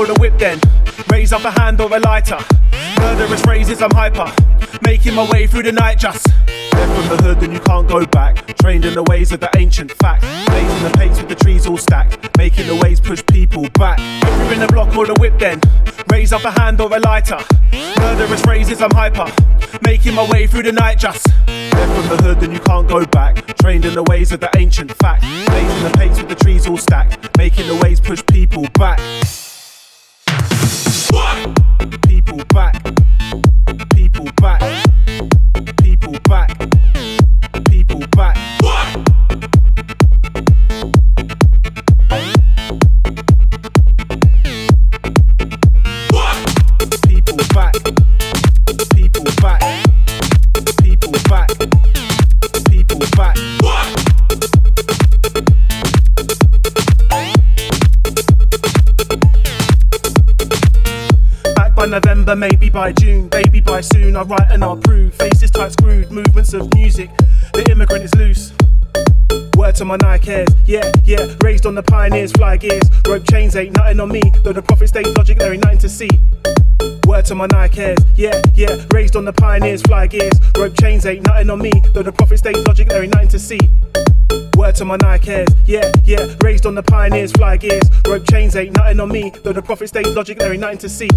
Or the whip, then raise up a hand or a lighter. Murderous phrases, I'm hyper. Making my way through the night just. Left from the hood, then you can't go back. Trained in the ways of the ancient fact. Blazing the pace with the trees all stacked. Making the waves push people back. If you're in the block or the whip, then raise up a hand or a lighter. Murderous phrases, I'm hyper. Making my way through the night just. Left from the hood, then you can't go back. Trained in the ways of the ancient fact. Blazing the pace with the trees all stacked. Making the waves push people back. Back. By November, maybe by June, baby by soon. I write and I'll prove. Faces tight screwed, movements of music. The immigrant is loose. Word to my Nikes, yeah, yeah. Raised on the pioneers, fly gears. Rope chains ain't nothing on me, though the prophet stays logic, there ain't nothing to see. Word to my Nikes, yeah, yeah. Raised on the pioneers, fly gears. Rope chains ain't nothing on me, though the prophet stays logic, there ain't nothing to see. To my Nikes, yeah, yeah. Raised on the pioneers, fly gears. Rope chains ain't nothing on me, though the prophet stays logic, there ain't nothing to see.